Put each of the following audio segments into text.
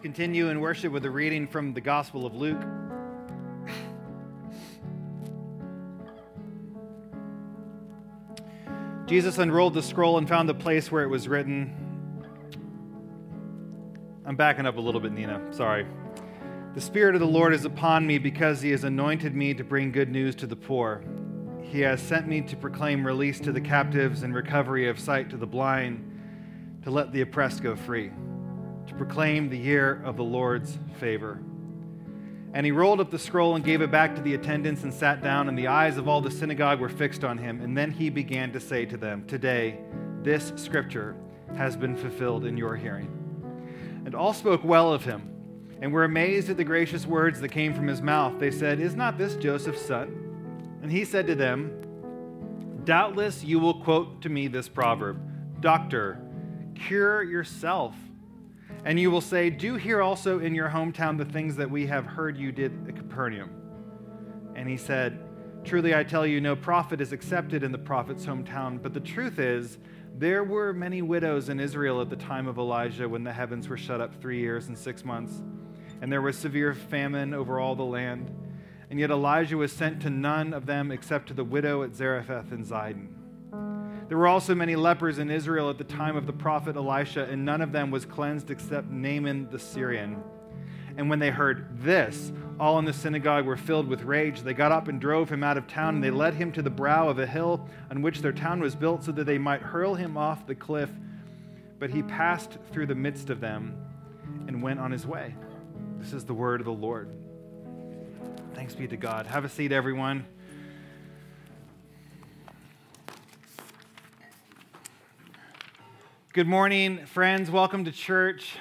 Let's continue in worship with a reading from the Gospel of Luke. Jesus unrolled the scroll and found the place where it was written. I'm backing up a little bit, Nina. Sorry. The Spirit of the Lord is upon me because He has anointed me to bring good news to the poor. He has sent me to proclaim release to the captives and recovery of sight to the blind, to let the oppressed go free, to proclaim the year of the Lord's favor. And he rolled up the scroll and gave it back to the attendants and sat down, and the eyes of all the synagogue were fixed on him. And then he began to say to them, Today, this scripture has been fulfilled in your hearing. And all spoke well of him, and were amazed at the gracious words that came from his mouth. They said, Is not this Joseph's son? And he said to them, Doubtless you will quote to me this proverb Doctor, cure yourself. And you will say, Do here also in your hometown the things that we have heard you did at Capernaum. And he said, Truly I tell you, no prophet is accepted in the prophet's hometown. But the truth is, there were many widows in Israel at the time of Elijah when the heavens were shut up three years and six months. And there was severe famine over all the land. And yet Elijah was sent to none of them except to the widow at Zarephath in Zidon. There were also many lepers in Israel at the time of the prophet Elisha, and none of them was cleansed except Naaman the Syrian. And when they heard this, all in the synagogue were filled with rage. They got up and drove him out of town, and they led him to the brow of a hill on which their town was built, so that they might hurl him off the cliff. But he passed through the midst of them and went on his way. This is the word of the Lord. Thanks be to God. Have a seat, everyone. Good morning, friends. Welcome to church.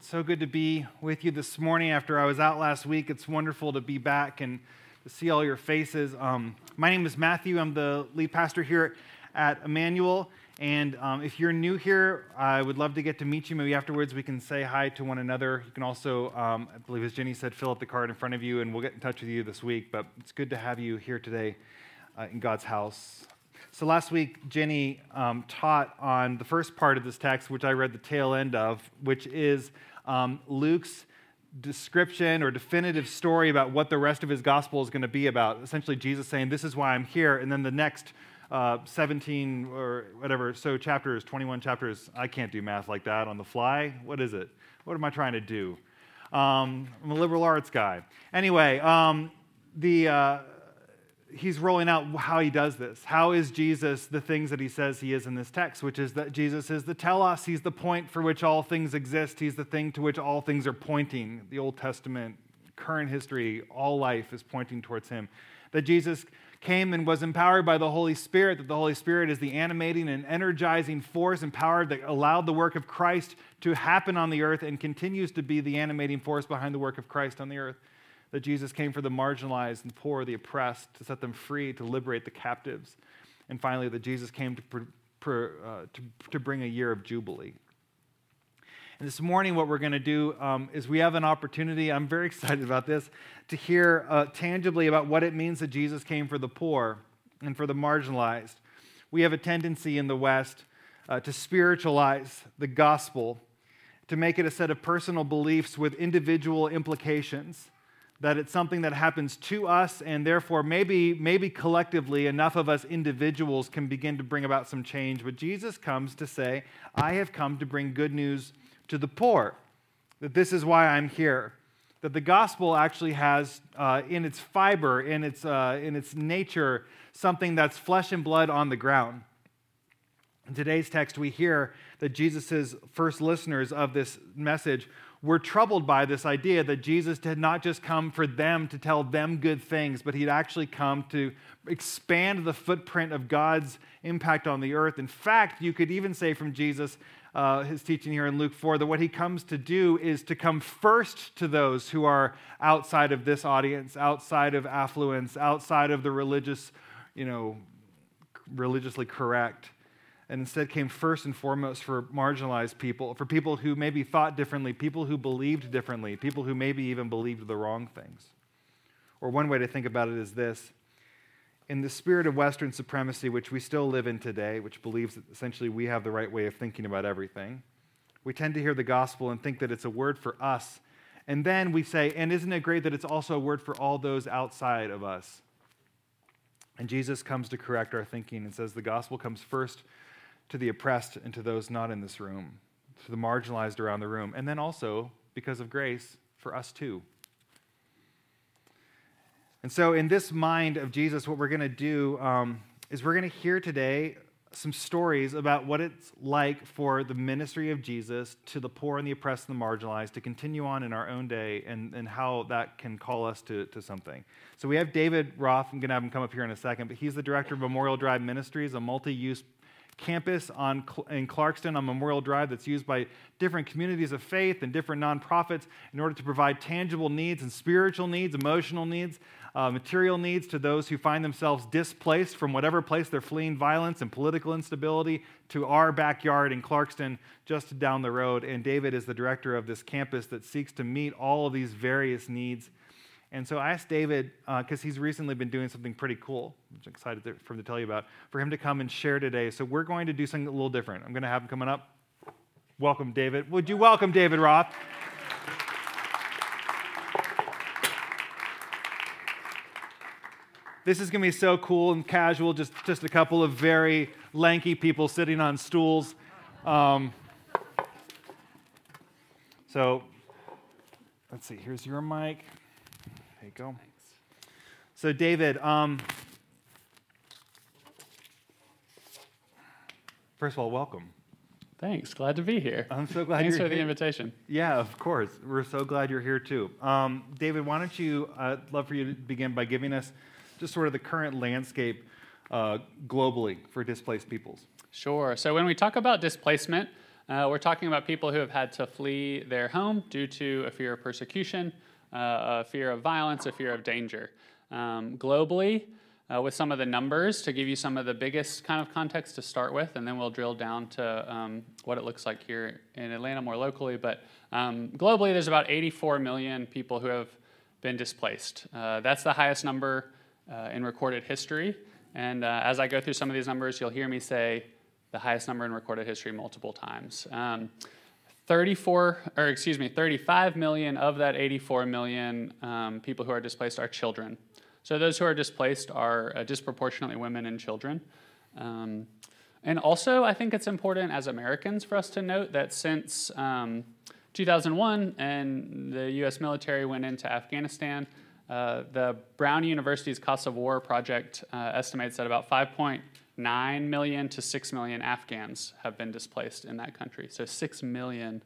so good to be with you this morning after I was out last week. It's wonderful to be back and to see all your faces. Um, my name is Matthew. I'm the lead pastor here at Emmanuel. And um, if you're new here, I would love to get to meet you. Maybe afterwards we can say hi to one another. You can also, um, I believe, as Jenny said, fill out the card in front of you, and we'll get in touch with you this week. But it's good to have you here today uh, in God's house. So last week, Jenny um, taught on the first part of this text, which I read the tail end of, which is um, Luke's description or definitive story about what the rest of his gospel is going to be about. Essentially, Jesus saying, This is why I'm here. And then the next uh, 17 or whatever, so chapters, 21 chapters. I can't do math like that on the fly. What is it? What am I trying to do? Um, I'm a liberal arts guy. Anyway, um, the. Uh, he's rolling out how he does this. How is Jesus the things that he says he is in this text, which is that Jesus is the telos, he's the point for which all things exist, he's the thing to which all things are pointing. The Old Testament, current history, all life is pointing towards him. That Jesus came and was empowered by the Holy Spirit, that the Holy Spirit is the animating and energizing force and power that allowed the work of Christ to happen on the earth and continues to be the animating force behind the work of Christ on the earth that Jesus came for the marginalized and poor, the oppressed, to set them free, to liberate the captives. And finally, that Jesus came to, uh, to, to bring a year of Jubilee. And this morning, what we're going to do um, is we have an opportunity, I'm very excited about this, to hear uh, tangibly about what it means that Jesus came for the poor and for the marginalized. We have a tendency in the West uh, to spiritualize the gospel, to make it a set of personal beliefs with individual implications that it's something that happens to us, and therefore, maybe, maybe collectively, enough of us individuals can begin to bring about some change. But Jesus comes to say, I have come to bring good news to the poor, that this is why I'm here. That the gospel actually has uh, in its fiber, in its, uh, in its nature, something that's flesh and blood on the ground. In today's text, we hear that Jesus' first listeners of this message were troubled by this idea that Jesus had not just come for them to tell them good things, but he'd actually come to expand the footprint of God's impact on the earth. In fact, you could even say from Jesus, uh, his teaching here in Luke 4, that what he comes to do is to come first to those who are outside of this audience, outside of affluence, outside of the religious, you know, religiously correct and instead came first and foremost for marginalized people, for people who maybe thought differently, people who believed differently, people who maybe even believed the wrong things. Or one way to think about it is this in the spirit of Western supremacy, which we still live in today, which believes that essentially we have the right way of thinking about everything, We tend to hear the gospel and think that it's a word for us. And then we say, and isn't it great that it's also a word for all those outside of us? And Jesus comes to correct our thinking and says the gospel comes first to the oppressed and to those not in this room, to the marginalized around the room, and then also, because of grace, for us too. And so, in this mind of Jesus, what we're going to do um, is we're going to hear today some stories about what it's like for the ministry of Jesus to the poor and the oppressed and the marginalized to continue on in our own day and, and how that can call us to, to something. So we have David Roth. I'm going to have him come up here in a second, but he's the director of Memorial Drive Ministries, a multi use campus on, in Clarkston on Memorial Drive that's used by different communities of faith and different nonprofits in order to provide tangible needs and spiritual needs, emotional needs, uh, material needs to those who find themselves displaced from whatever place they're fleeing violence and political instability to our backyard in Clarkston, just down the road. And David is the director of this campus that seeks to meet all of these various needs and so I asked David, because uh, he's recently been doing something pretty cool, which I'm excited to, for him to tell you about, for him to come and share today. So we're going to do something a little different. I'm going to have him coming up. Welcome, David. Would you welcome David Roth? This is going to be so cool and casual, just, just a couple of very lanky people sitting on stools. Um, so let's see, here's your mic. There you go. Thanks. So, David, um, first of all, welcome. Thanks. Glad to be here. I'm so glad Thanks you're for the invitation. Yeah, of course. We're so glad you're here too. Um, David, why don't you, I'd uh, love for you to begin by giving us just sort of the current landscape uh, globally for displaced peoples. Sure. So, when we talk about displacement, uh, we're talking about people who have had to flee their home due to a fear of persecution a fear of violence, a fear of danger. Um, globally, uh, with some of the numbers to give you some of the biggest kind of context to start with, and then we'll drill down to um, what it looks like here in Atlanta more locally. But um, globally, there's about 84 million people who have been displaced. Uh, that's the highest number uh, in recorded history. And uh, as I go through some of these numbers, you'll hear me say the highest number in recorded history multiple times. Um, 34, or excuse me, 35 million of that 84 million um, people who are displaced are children. So those who are displaced are uh, disproportionately women and children. Um, and also, I think it's important as Americans for us to note that since um, 2001 and the US military went into Afghanistan, uh, the Brown University's Cost of War project uh, estimates that about 5.9 million to 6 million Afghans have been displaced in that country. So 6 million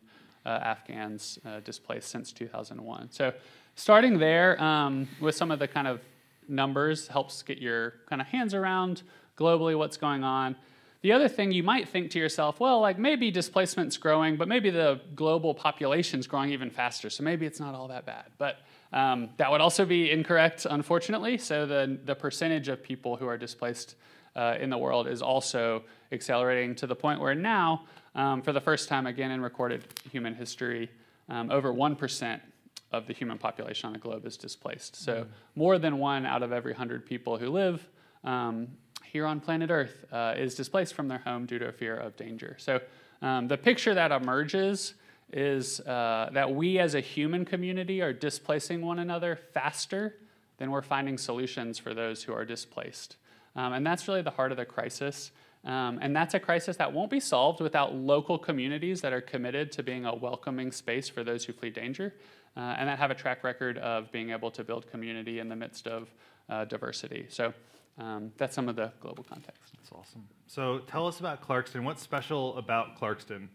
uh, Afghans uh, displaced since 2001. So starting there um, with some of the kind of numbers helps get your kind of hands around globally what's going on. The other thing you might think to yourself, well, like maybe displacement's growing, but maybe the global population's growing even faster, so maybe it's not all that bad. But um, that would also be incorrect, unfortunately. So the, the percentage of people who are displaced uh, in the world is also accelerating to the point where now, um, for the first time again in recorded human history, um, over 1% of the human population on the globe is displaced. So mm. more than one out of every 100 people who live um, here on planet Earth uh, is displaced from their home due to a fear of danger. So um, the picture that emerges is uh, that we as a human community are displacing one another faster than we're finding solutions for those who are displaced. Um, and that's really the heart of the crisis. Um, and that's a crisis that won't be solved without local communities that are committed to being a welcoming space for those who flee danger uh, and that have a track record of being able to build community in the midst of uh, diversity. So um, that's some of the global context. That's awesome. So tell us about Clarkston. What's special about Clarkston?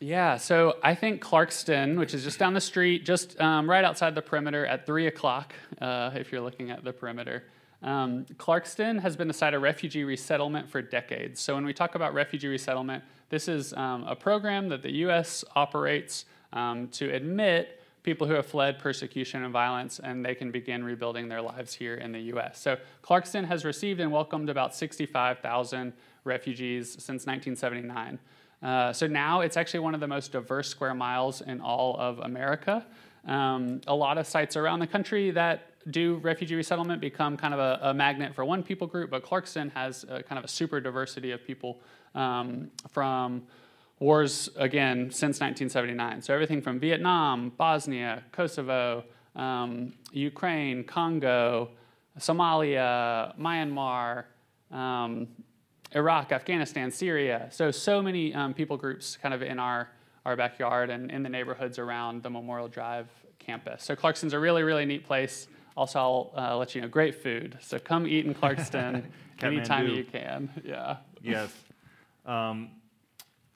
Yeah, so I think Clarkston, which is just down the street, just um, right outside the perimeter at 3 o'clock, uh, if you're looking at the perimeter, um, Clarkston has been the site of refugee resettlement for decades. So when we talk about refugee resettlement, this is um, a program that the U.S. operates um, to admit people who have fled persecution and violence, and they can begin rebuilding their lives here in the U.S. So Clarkston has received and welcomed about 65,000 refugees since 1979. Uh, so now it's actually one of the most diverse square miles in all of America. Um, a lot of sites around the country that do refugee resettlement become kind of a, a magnet for one people group, but Clarkston has a, kind of a super diversity of people um, from wars again since 1979. So everything from Vietnam, Bosnia, Kosovo, um, Ukraine, Congo, Somalia, Myanmar, um, Iraq, Afghanistan, Syria. So, so many um, people groups kind of in our, our backyard and in the neighborhoods around the Memorial Drive campus. So, Clarkston's a really, really neat place. Also, I'll uh, let you know, great food. So, come eat in Clarkston anytime you can. Yeah. Yes. Um,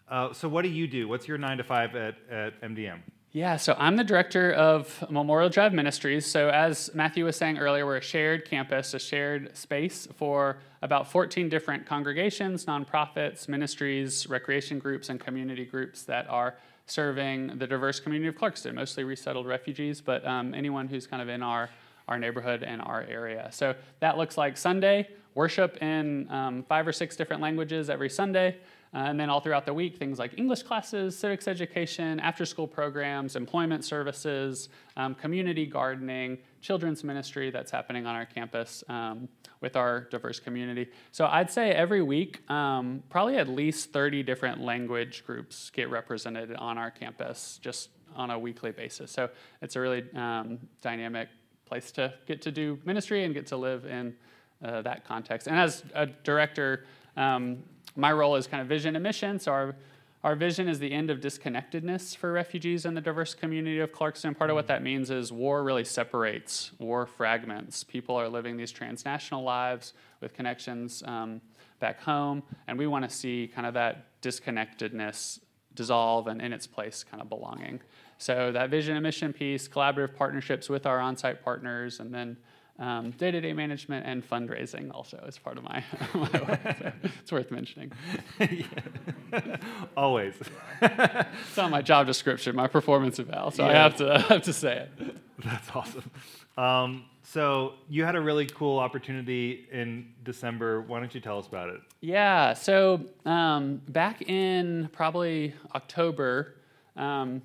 uh, so, what do you do? What's your nine to five at, at MDM? Yeah, so I'm the director of Memorial Drive Ministries. So, as Matthew was saying earlier, we're a shared campus, a shared space for about 14 different congregations, nonprofits, ministries, recreation groups, and community groups that are serving the diverse community of Clarkston, mostly resettled refugees, but um, anyone who's kind of in our, our neighborhood and our area. So, that looks like Sunday, worship in um, five or six different languages every Sunday. Uh, and then all throughout the week, things like English classes, civics education, after school programs, employment services, um, community gardening, children's ministry that's happening on our campus um, with our diverse community. So I'd say every week, um, probably at least 30 different language groups get represented on our campus just on a weekly basis. So it's a really um, dynamic place to get to do ministry and get to live in uh, that context. And as a director, um, my role is kind of vision and mission. So our our vision is the end of disconnectedness for refugees in the diverse community of Clarkston. Part of what that means is war really separates, war fragments. People are living these transnational lives with connections um, back home, and we want to see kind of that disconnectedness dissolve and in its place kind of belonging. So that vision and mission piece, collaborative partnerships with our on-site partners, and then um, day-to-day management and fundraising also is part of my, my work. So it's worth mentioning. Always. it's on my job description, my performance eval, so yeah. I have to I have to say it. That's awesome. Um, so you had a really cool opportunity in December. Why don't you tell us about it? Yeah. So um, back in probably October, um,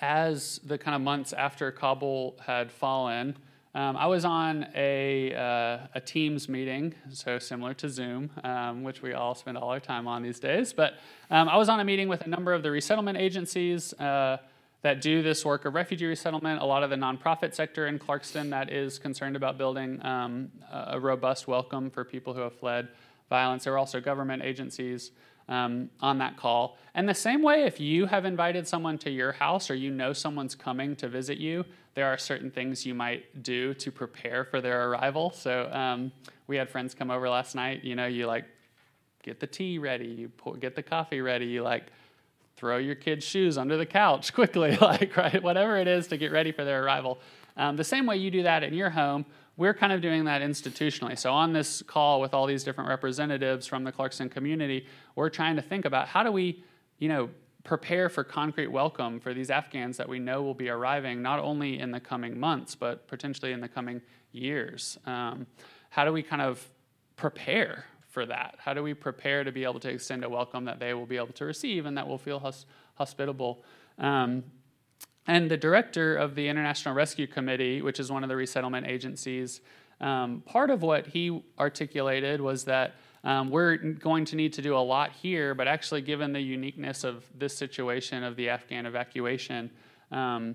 as the kind of months after Kabul had fallen, um, I was on a, uh, a Teams meeting, so similar to Zoom, um, which we all spend all our time on these days. But um, I was on a meeting with a number of the resettlement agencies uh, that do this work of refugee resettlement, a lot of the nonprofit sector in Clarkston that is concerned about building um, a robust welcome for people who have fled violence. There are also government agencies um, on that call. And the same way, if you have invited someone to your house or you know someone's coming to visit you, there are certain things you might do to prepare for their arrival. So um, we had friends come over last night. You know, you like get the tea ready, you get the coffee ready, you like throw your kids' shoes under the couch quickly, like right, whatever it is to get ready for their arrival. Um, the same way you do that in your home, we're kind of doing that institutionally. So, on this call with all these different representatives from the Clarkston community, we're trying to think about how do we, you know, prepare for concrete welcome for these Afghans that we know will be arriving not only in the coming months, but potentially in the coming years. Um, how do we kind of prepare for that? How do we prepare to be able to extend a welcome that they will be able to receive and that will feel hus- hospitable? Um, and the director of the International Rescue Committee, which is one of the resettlement agencies, um, part of what he articulated was that um, we're going to need to do a lot here, but actually, given the uniqueness of this situation of the Afghan evacuation, um,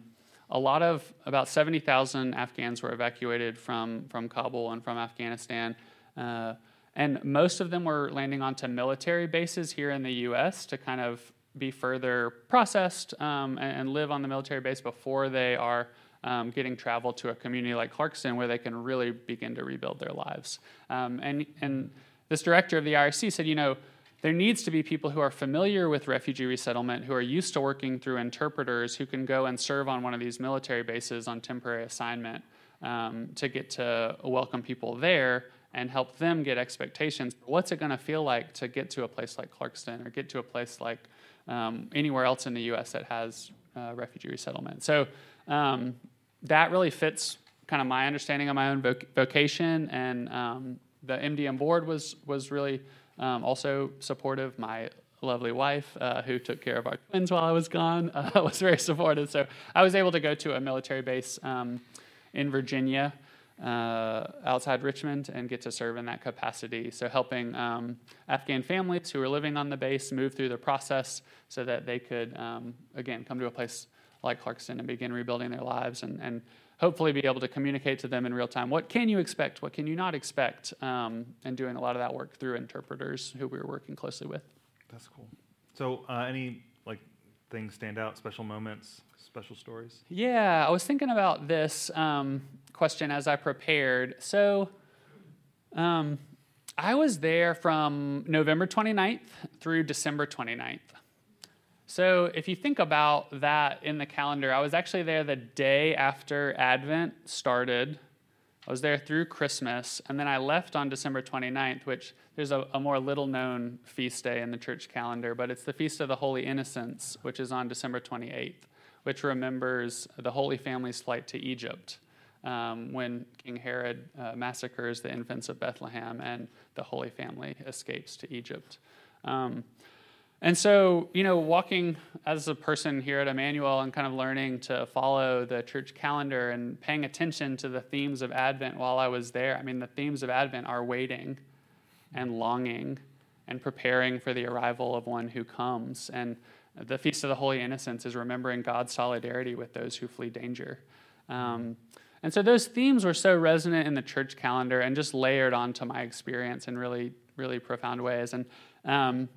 a lot of about 70,000 Afghans were evacuated from, from Kabul and from Afghanistan. Uh, and most of them were landing onto military bases here in the US to kind of be further processed um, and, and, live on the military base before they are um, getting travel to a community like Clarkston where they can really begin to rebuild their lives. Um, and, and this director of the IRC said, you know, there needs to be people who are familiar with refugee resettlement, who are used to working through interpreters, who can go and serve on one of these military bases on temporary assignment um, to get to welcome people there and help them get expectations. What's it going to feel like to get to a place like Clarkston or get to a place like um, anywhere else in the U.S. that has uh, refugee resettlement. So um, that really fits kind of my understanding of my own voc- vocation, and um, the MDM board was was really um, also supportive. My lovely wife, uh, who took care of our twins while I was gone, uh, was very supportive. So I was able to go to a military base um, in Virginia. Uh, outside Richmond and get to serve in that capacity. So, helping um, Afghan families who are living on the base move through the process so that they could, um, again, come to a place like Clarkston and begin rebuilding their lives and, and hopefully be able to communicate to them in real time what can you expect, what can you not expect, um, and doing a lot of that work through interpreters who we were working closely with. That's cool. So, uh, any like things stand out, special moments, special stories? Yeah, I was thinking about this um, question as I prepared. So, um, I was there from November 29th through December 29th. So, if you think about that in the calendar, I was actually there the day after Advent started. I was there through Christmas, and then I left on December 29th, which there's a, a, more little known feast day in the church calendar, but it's the Feast of the Holy Innocents, which is on December 28th, which remembers the Holy Family's flight to Egypt um, when King Herod uh, massacres the infants of Bethlehem and the Holy Family escapes to Egypt. Um, and so, you know, walking as a person here at Emmanuel and kind of learning to follow the church calendar and paying attention to the themes of Advent while I was there. I mean, the themes of Advent are waiting and longing and preparing for the arrival of one who comes. And the Feast of the Holy Innocents is remembering God's solidarity with those who flee danger. Um, and so those themes were so resonant in the church calendar and just layered onto my experience in really, really profound ways. And um,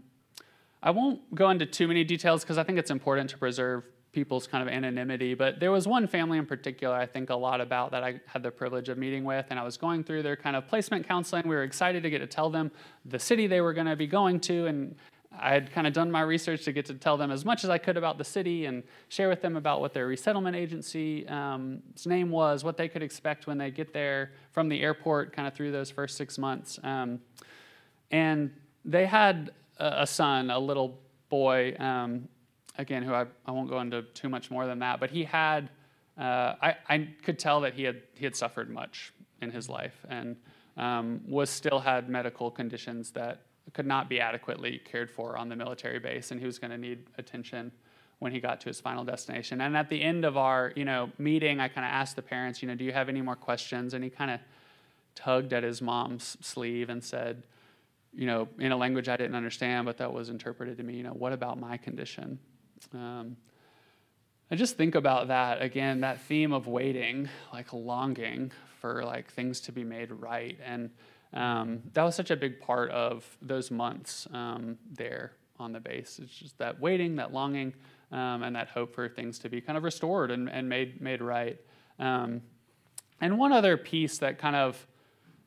I won't go into too many details because I think it's important to preserve people's kind of anonymity. But there was one family in particular I think a lot about that I had the privilege of meeting with, and I was going through their kind of placement counseling. We were excited to get to tell them the city they were going to be going to, and I had kind of done my research to get to tell them as much as I could about the city and share with them about what their resettlement agency's um, name was, what they could expect when they get there from the airport, kind of through those first six months. Um, and they had a son, a little boy, um, again, who I, I won't go into too much more than that, but he had, uh, I, I could tell that he had, he had suffered much in his life and um, was still had medical conditions that could not be adequately cared for on the military base, and he was going to need attention when he got to his final destination. And at the end of our, you know, meeting, I kind of asked the parents, you know, do you have any more questions? And he kind of tugged at his mom's sleeve and said, you know, in a language I didn't understand, but that was interpreted to me, you know, what about my condition? Um, I just think about that again, that theme of waiting, like longing for like things to be made right, and um, that was such a big part of those months um, there on the base. It's just that waiting, that longing, um, and that hope for things to be kind of restored and, and made made right. Um, and one other piece that kind of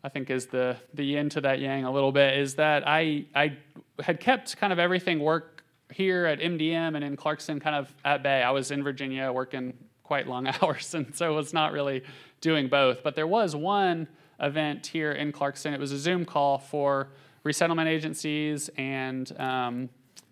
I think is the the yin to that yang a little bit is that I I had kept kind of everything work here at MDM and in Clarkston kind of at bay. I was in Virginia working quite long hours, and so was not really doing both. But there was one event here in Clarkston. It was a Zoom call for resettlement agencies and um,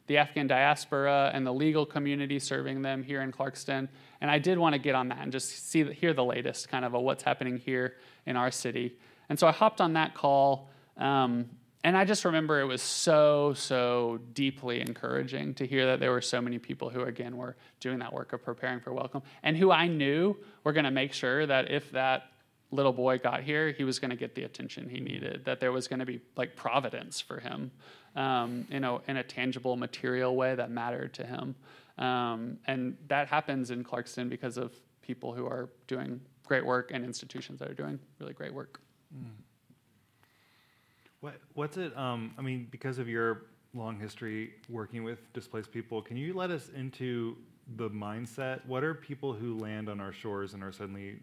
the Afghan diaspora and the legal community serving them here in Clarkston. And I did want to get on that and just see hear the latest kind of a what's happening here in our city. And so I hopped on that call. Um, and I just remember it was so, so deeply encouraging to hear that there were so many people who, again, were doing that work of preparing for welcome and who I knew were going to make sure that if that little boy got here, he was going to get the attention he needed, that there was going to be like providence for him, um, you know, in a tangible, material way that mattered to him. Um, and that happens in Clarkston because of people who are doing great work and institutions that are doing really great work. Mm. What, what's it? Um, I mean, because of your long history working with displaced people, can you let us into the mindset? What are people who land on our shores and are suddenly,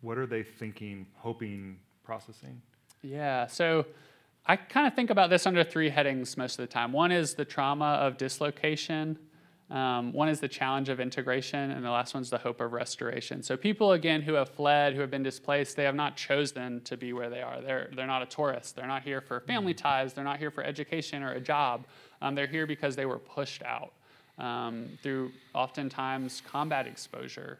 what are they thinking, hoping, processing? Yeah, so I kind of think about this under three headings most of the time. One is the trauma of dislocation. Um, one is the challenge of integration, and the last one is the hope of restoration. So, people, again, who have fled, who have been displaced, they have not chosen to be where they are. They're, they're not a tourist. They're not here for family mm. ties. They're not here for education or a job. Um, they're here because they were pushed out um, through oftentimes combat exposure,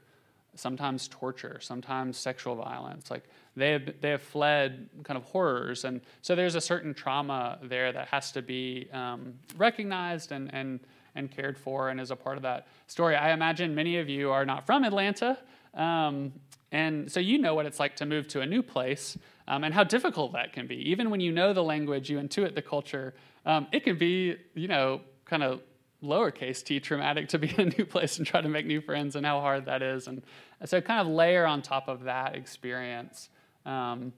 sometimes torture, sometimes sexual violence. Like, they have, they have fled kind of horrors. And so, there's a certain trauma there that has to be um, recognized and, and and cared for and is a part of that story. I imagine many of you are not from Atlanta. Um, And so you know what it's like to move to a new place um, and how difficult that can be. Even when you know the language, you intuit the culture, um, it can be, you know, kind of lowercase t traumatic to be in a new place and try to make new friends and how hard that is. And so kind of layer on top of that experience, um,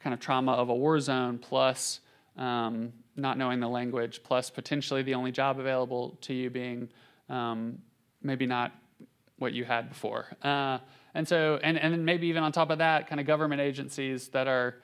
kind of trauma of a war zone plus um, not knowing the language, plus potentially the only job available to you being um, maybe not what you had before. Uh, and so, and, and then maybe even on top of that, kind of government agencies that are,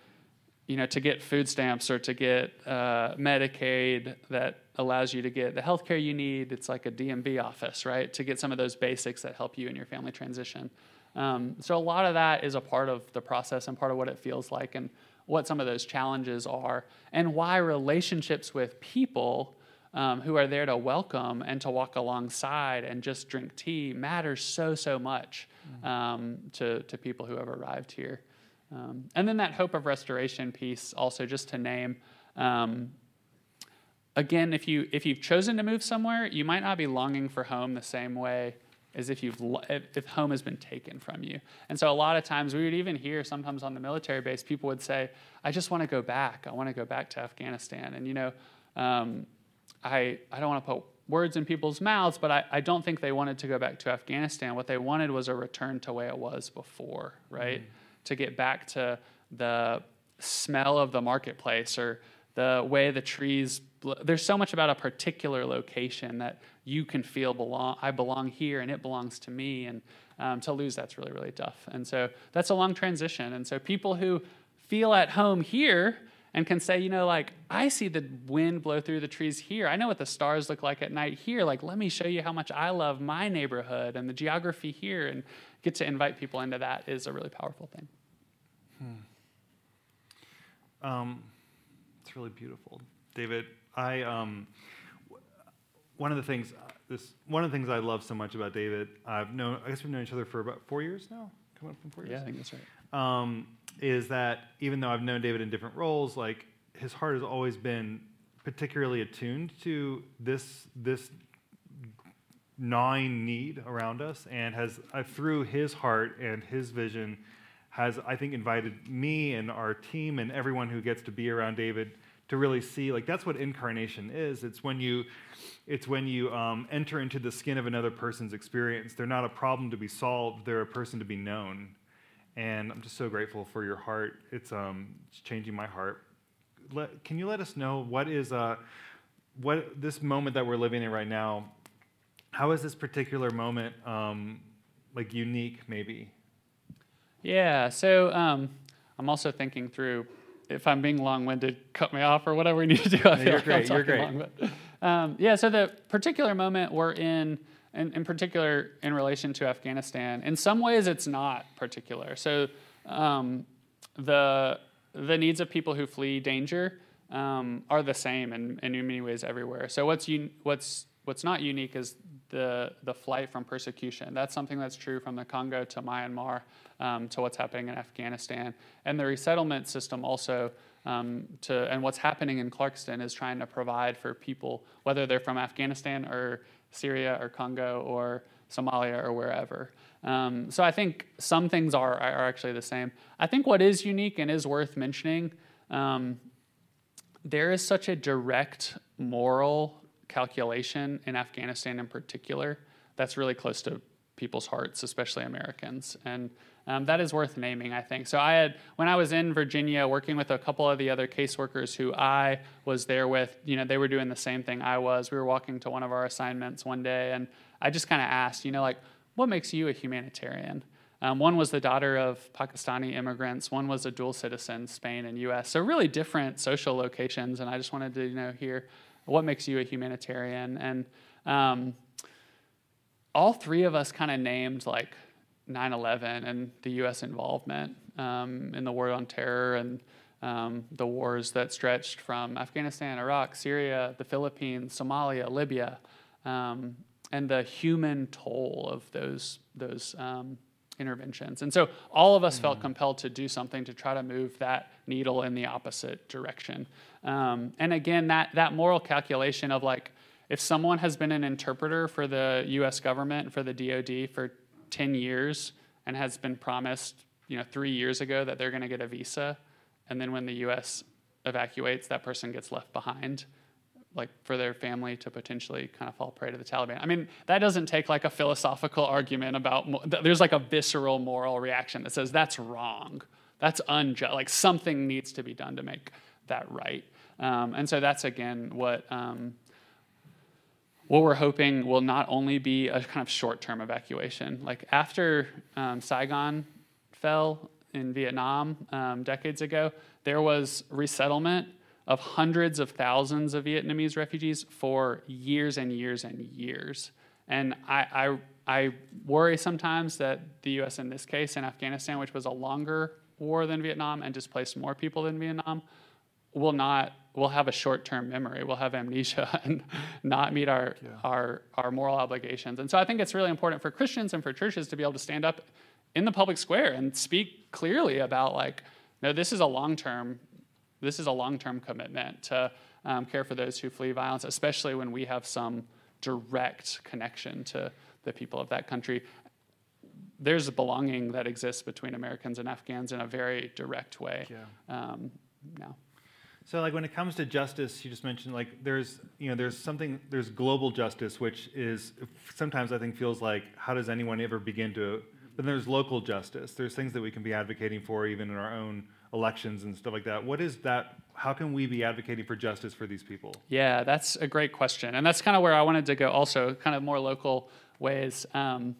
you know, to get food stamps or to get uh, Medicaid that allows you to get the health care you need. It's like a DMV office, right? To get some of those basics that help you in your family transition. Um, so a lot of that is a part of the process and part of what it feels like and what some of those challenges are and why relationships with people um, who are there to welcome and to walk alongside and just drink tea matters so so much mm. um, to, to people who have arrived here um, and then that hope of restoration piece also just to name um, again if you if you've chosen to move somewhere you might not be longing for home the same way as if you've if home has been taken from you. And so a lot of times we would even hear sometimes on the military base people would say, "I just want to go back. I want to go back to Afghanistan." And you know, um, I I don't want to put words in people's mouths, but I, I don't think they wanted to go back to Afghanistan. What they wanted was a return to way it was before, right? Mm-hmm. To get back to the smell of the marketplace or the way the trees there's so much about a particular location that you can feel belong i belong here and it belongs to me. And um, to lose that's really really tough. And so that's a long transition. And so people who feel at home here and can say you know like i see the wind blow through the trees here i know what the stars look like at night here like let me show you how much i love my neighborhood and the geography here and get to invite people into that is a really powerful thing hmm. um, it's really beautiful david I um, one of the things uh, this one of the things I love so much about David. I've known I guess we've known each other for about four years now. Coming up from four years. Yeah, I think that's right. Um, is that even though I've known David in different roles, like his heart has always been particularly attuned to this this gnawing need around us, and has uh, through his heart and his vision has I think invited me and our team and everyone who gets to be around David to really see like that's what incarnation is. It's when you it's when you um, enter into the skin of another person's experience. They're not a problem to be solved. They're a person to be known and i'm just so grateful for your heart it's um it's changing my heart let, can you let us know what is uh what this moment that we're living in right now how is this particular moment um like unique maybe yeah so um i'm also thinking through if I'm being long-winded, cut me off or whatever we need to do. I feel you're like great. I'm you're great. Long, but, um, yeah. So the particular moment we're in, in, in, particular in relation to Afghanistan, in some ways it's not particular. So um, the the needs of people who flee danger um, are the same in, in many ways everywhere. So what's un- what's what's not unique is the the flight from persecution. That's something that's true from the Congo to Myanmar um, to what's happening in Afghanistan, and the resettlement system also. Um, to and what's happening in Clarkston is trying to provide for people, whether they're from Afghanistan or Syria or Congo or Somalia or wherever. Um, so I think some things are are actually the same. I think what is unique and is worth mentioning. Um, there is such a direct moral calculation in Afghanistan in particular that's really close to people's hearts, especially Americans. And um, that is worth naming, I think. So I had, when I was in Virginia working with a couple of the other caseworkers who I was there with, you know, they were doing the same thing I was. We were walking to one of our assignments one day, and I just kind of asked, you know, like, what makes you a humanitarian? Um, one was the daughter of Pakistani immigrants. One was a dual citizen, Spain and U.S. So really different social locations, and I just wanted to, you know, hear what makes you a humanitarian? And um, all three of us kind of named like 9 11 and the US involvement um, in the war on terror and um, the wars that stretched from Afghanistan, Iraq, Syria, the Philippines, Somalia, Libya, um, and the human toll of those, those um, interventions. And so all of us mm-hmm. felt compelled to do something to try to move that needle in the opposite direction. Um, and again, that, that moral calculation of like, if someone has been an interpreter for the US government, for the DoD for 10 years, and has been promised, you know, three years ago that they're going to get a visa, and then when the U.S. evacuates, that person gets left behind, like for their family to potentially kind of fall prey to the Taliban. I mean, that doesn't take like a philosophical argument about. There's like a visceral moral reaction that says that's wrong, that's unjust. Like something needs to be done to make that right. Um, and so that's again what. Um, what we're hoping will not only be a kind of short-term evacuation. Like after um, Saigon fell in Vietnam um, decades ago, there was resettlement of hundreds of thousands of Vietnamese refugees for years and years and years. And I, I, I worry sometimes that the U.S. in this case, in Afghanistan, which was a longer war than Vietnam and displaced more people than Vietnam, will not will have a short-term memory we'll have amnesia and not meet our, yeah. our our moral obligations and so i think it's really important for christians and for churches to be able to stand up in the public square and speak clearly about like no this is a long-term this is a long-term commitment to um, care for those who flee violence especially when we have some direct connection to the people of that country there's a belonging that exists between americans and afghans in a very direct way yeah. um, now so, like when it comes to justice, you just mentioned like there's you know there's something there's global justice, which is sometimes I think feels like how does anyone ever begin to? But there's local justice. There's things that we can be advocating for even in our own elections and stuff like that. What is that? How can we be advocating for justice for these people? Yeah, that's a great question, and that's kind of where I wanted to go. Also, kind of more local ways. Um,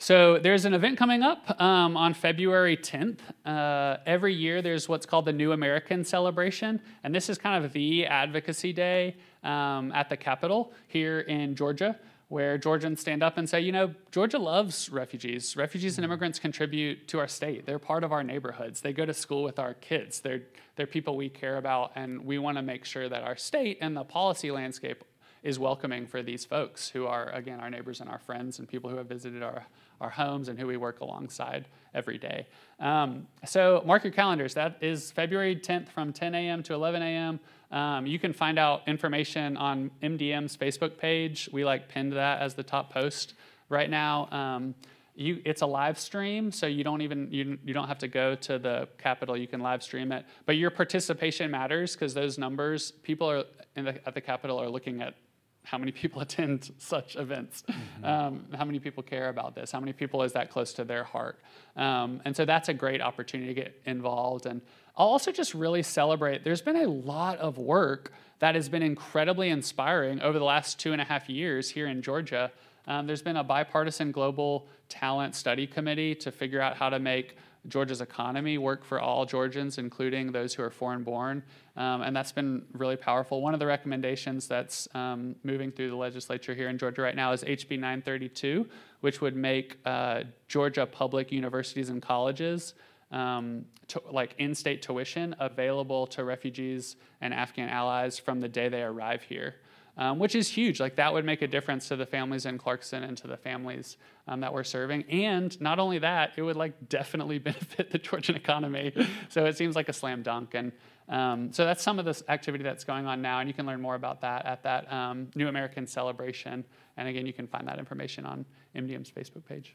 so there's an event coming up um, on February 10th. Uh, every year there's what's called the New American Celebration, and this is kind of the advocacy day um, at the Capitol here in Georgia, where Georgians stand up and say, you know, Georgia loves refugees. Refugees and immigrants contribute to our state. They're part of our neighborhoods. They go to school with our kids. They're, they're people we care about, and we want to make sure that our state and the policy landscape is welcoming for these folks who are, again, our neighbors and our friends and people who have visited our our homes and who we work alongside every day. Um, so mark your calendars. That is February 10th from 10 a.m. to 11 a.m. Um, you can find out information on MDM's Facebook page. We like pinned that as the top post right now. Um, you, it's a live stream, so you don't even you, you don't have to go to the Capitol. You can live stream it, but your participation matters because those numbers, people are the, at the Capitol are looking at how many people attend such events? Mm-hmm. Um, how many people care about this? How many people is that close to their heart? Um, and so that's a great opportunity to get involved. And I'll also just really celebrate. There's been a lot of work that has been incredibly inspiring over the last two and a half years here in Georgia. Um, there's been a bipartisan global talent study committee to figure out how to make Georgia's economy work for all Georgians, including those who are foreign born. Um, and that's been really powerful. One of the recommendations that's um, moving through the legislature here in Georgia right now is HB 932, which would make uh, Georgia public universities and colleges um, to, like in state tuition available to refugees and Afghan allies from the day they arrive here um, which is huge. Like that would make a difference to the families in Clarkston and to the families um, that we're serving. And not only that, it would like definitely benefit the Georgian economy. so it seems like a slam dunk. And um, so that's some of this activity that's going on now, and you can learn more about that at that um, New American Celebration. And again, you can find that information on MDM's Facebook page.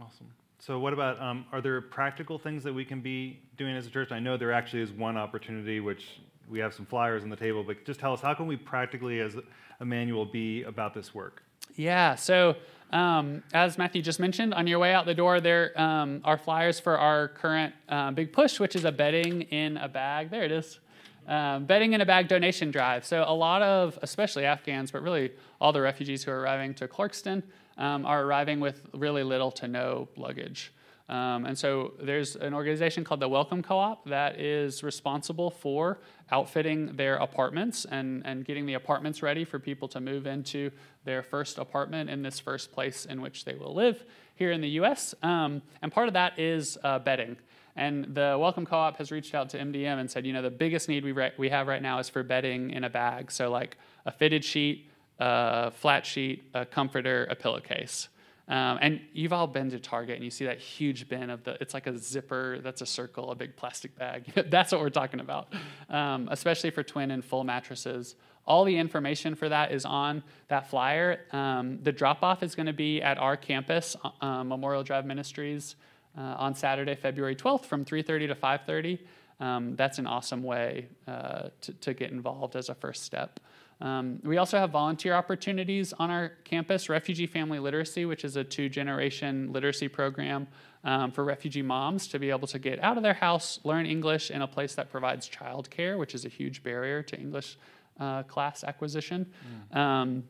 Awesome. So, what about um, are there practical things that we can be doing as a church? I know there actually is one opportunity which we have some flyers on the table, but just tell us how can we practically, as Emmanuel, be about this work? Yeah. So um, as Matthew just mentioned, on your way out the door, there um, are flyers for our current uh, big push, which is a bedding in a bag. There it is. Um, bedding in a bag donation drive. So a lot of, especially Afghans, but really all the refugees who are arriving to Clarkston um, are arriving with really little to no luggage. Um, and so there's an organization called the Welcome Co op that is responsible for outfitting their apartments and, and getting the apartments ready for people to move into their first apartment in this first place in which they will live here in the US. Um, and part of that is uh, bedding. And the Welcome Co op has reached out to MDM and said, you know, the biggest need we, re- we have right now is for bedding in a bag. So, like a fitted sheet, a flat sheet, a comforter, a pillowcase. Um, and you've all been to Target and you see that huge bin of the, it's like a zipper that's a circle, a big plastic bag. that's what we're talking about, um, especially for twin and full mattresses. All the information for that is on that flyer. Um, the drop off is going to be at our campus, uh, Memorial Drive Ministries, uh, on Saturday, February 12th from 3:30 to 5:30. Um, that's an awesome way uh, to, to, get involved as a first step. Um, we also have volunteer opportunities on our campus Refugee Family Literacy, which is a two generation literacy program um, for refugee moms to be able to get out of their house, learn English in a place that provides childcare, which is a huge barrier to English uh, class acquisition. Mm. Um,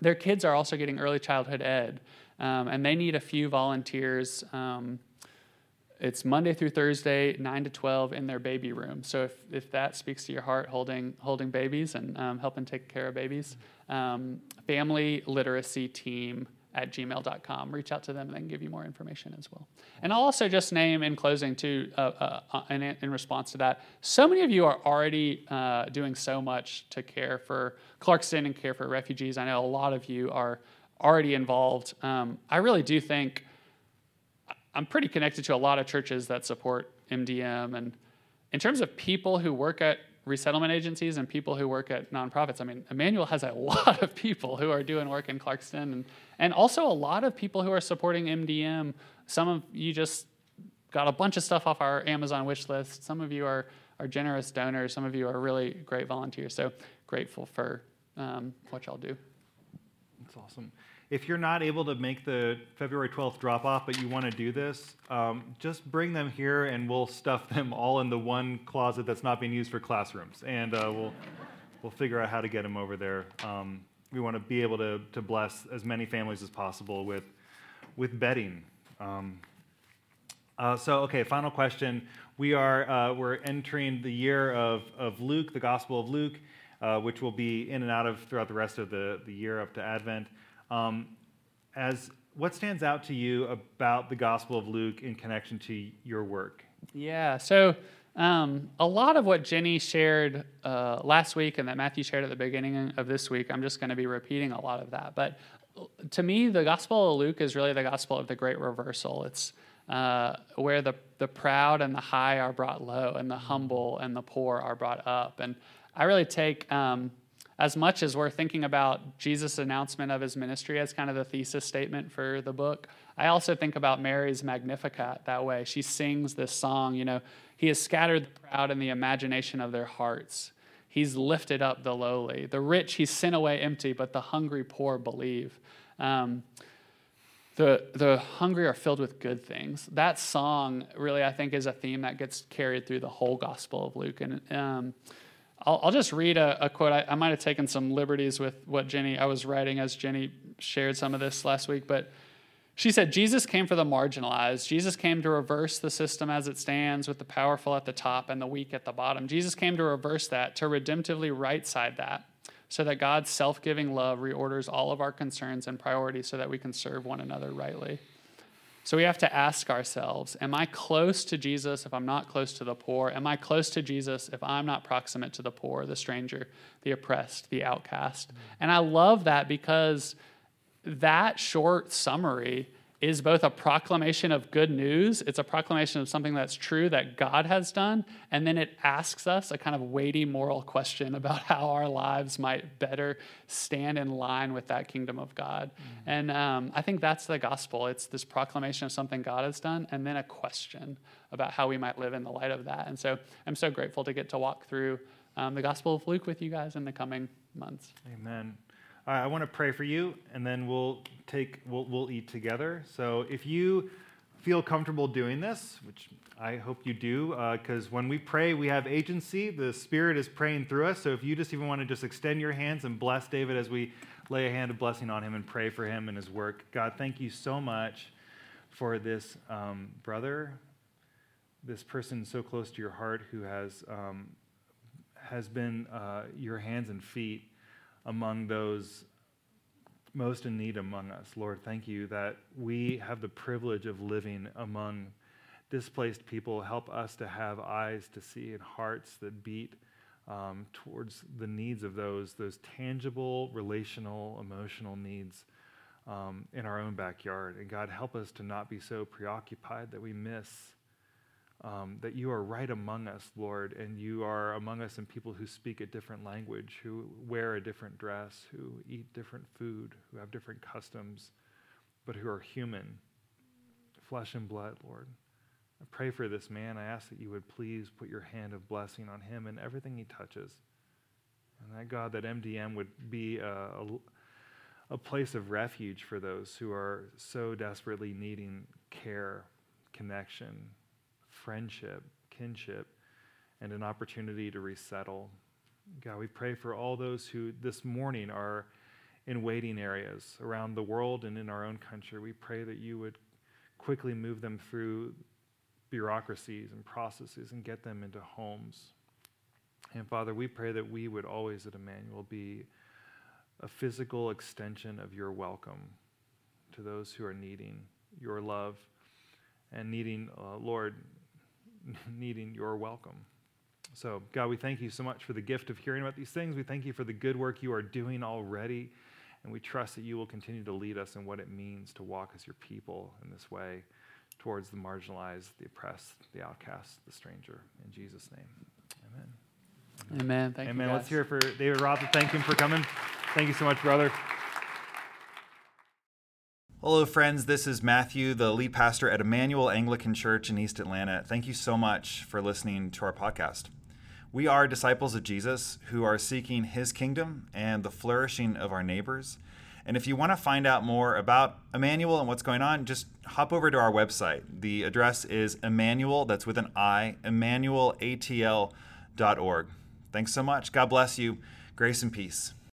their kids are also getting early childhood ed, um, and they need a few volunteers um, it's Monday through Thursday, 9 to 12 in their baby room. So if, if that speaks to your heart, holding, holding babies and um, helping take care of babies, um, family literacy team at gmail.com. Reach out to them and they can give you more information as well. And I'll also just name in closing, too, uh, uh, uh in, in, response to that, so many of you are already uh, doing so much to care for Clarkston and care for refugees. I know a lot of you are already involved. Um, I really do think I'm pretty connected to a lot of churches that support MDM. And in terms of people who work at resettlement agencies and people who work at nonprofits, I mean, Emmanuel has a lot of people who are doing work in Clarkston and, and also a lot of people who are supporting MDM. Some of you just got a bunch of stuff off our Amazon wish list. Some of you are, are generous donors. Some of you are really great volunteers. So grateful for um, what y'all do. That's awesome. If you're not able to make the February 12th drop off, but you want to do this, um, just bring them here and we'll stuff them all in the one closet that's not being used for classrooms. And uh, we'll, we'll figure out how to get them over there. Um, we want to be able to, to bless as many families as possible with, with bedding. Um, uh, so, okay, final question. We are uh, we're entering the year of, of Luke, the Gospel of Luke, uh, which will be in and out of throughout the rest of the, the year up to Advent. Um, as what stands out to you about the Gospel of Luke in connection to your work? Yeah, so um, a lot of what Jenny shared uh, last week and that Matthew shared at the beginning of this week, I'm just going to be repeating a lot of that. But to me, the Gospel of Luke is really the Gospel of the great reversal. It's uh, where the, the proud and the high are brought low, and the humble and the poor are brought up. And I really take um, as much as we're thinking about Jesus' announcement of his ministry as kind of the thesis statement for the book, I also think about Mary's Magnificat that way. She sings this song, you know, He has scattered the proud in the imagination of their hearts. He's lifted up the lowly. The rich he's sent away empty, but the hungry poor believe. Um, the, the hungry are filled with good things. That song really, I think, is a theme that gets carried through the whole Gospel of Luke. And um, I'll, I'll just read a, a quote. I, I, might have taken some liberties with what Jenny, I was writing as Jenny shared some of this last week, but she said, Jesus came for the marginalized. Jesus came to reverse the system as it stands with the powerful at the top and the weak at the bottom. Jesus came to reverse that, to redemptively right side that, so that God's self giving love reorders all of our concerns and priorities so that we can serve one another rightly. So we have to ask ourselves Am I close to Jesus if I'm not close to the poor? Am I close to Jesus if I'm not proximate to the poor, the stranger, the oppressed, the outcast? And I love that because that short summary is both a proclamation of good news, it's a proclamation of something that's true that God has done, and then it asks us a kind of weighty moral question about how our lives might better stand in line with that kingdom of God. Mm-hmm. And um, I think that's the gospel. It's this proclamation of something God has done, and then a question about how we might live in the light of that. And so I'm so grateful to get to walk through um, the Gospel of Luke with you guys in the coming months. Amen. I want to pray for you, and then we'll take we'll, we'll eat together. So if you feel comfortable doing this, which I hope you do, because uh, when we pray, we have agency. The Spirit is praying through us. So if you just even want to just extend your hands and bless David as we lay a hand of blessing on him and pray for him and his work. God, thank you so much for this um, brother, this person so close to your heart who has um, has been uh, your hands and feet among those most in need among us. Lord, thank you that we have the privilege of living among displaced people. Help us to have eyes to see and hearts that beat um, towards the needs of those, those tangible, relational, emotional needs um, in our own backyard. And God, help us to not be so preoccupied that we miss um, that you are right among us, Lord, and you are among us in people who speak a different language, who wear a different dress, who eat different food, who have different customs, but who are human, flesh and blood, Lord. I pray for this man. I ask that you would please put your hand of blessing on him and everything he touches. And that, God, that MDM would be a, a a place of refuge for those who are so desperately needing care, connection, friendship, kinship, and an opportunity to resettle. God, we pray for all those who this morning are in waiting areas around the world and in our own country. We pray that you would quickly move them through bureaucracies and processes and get them into homes. And Father, we pray that we would always at Emmanuel be a physical extension of your welcome to those who are needing your love and needing, uh, Lord, needing your welcome. So, God, we thank you so much for the gift of hearing about these things. We thank you for the good work you are doing already. And we trust that you will continue to lead us in what it means to walk as your people in this way towards the marginalized, the oppressed, the outcast, the stranger. In Jesus' name, amen. Amen. amen. Thank amen. you. Let's hear it for David Roth. Thank him for coming. Thank you so much, brother. Hello, friends. This is Matthew, the lead pastor at Emmanuel Anglican Church in East Atlanta. Thank you so much for listening to our podcast. We are disciples of Jesus who are seeking his kingdom and the flourishing of our neighbors. And if you want to find out more about Emmanuel and what's going on, just hop over to our website. The address is Emmanuel, that's with an I, emmanuelatl.org. Thanks so much. God bless you. Grace and peace.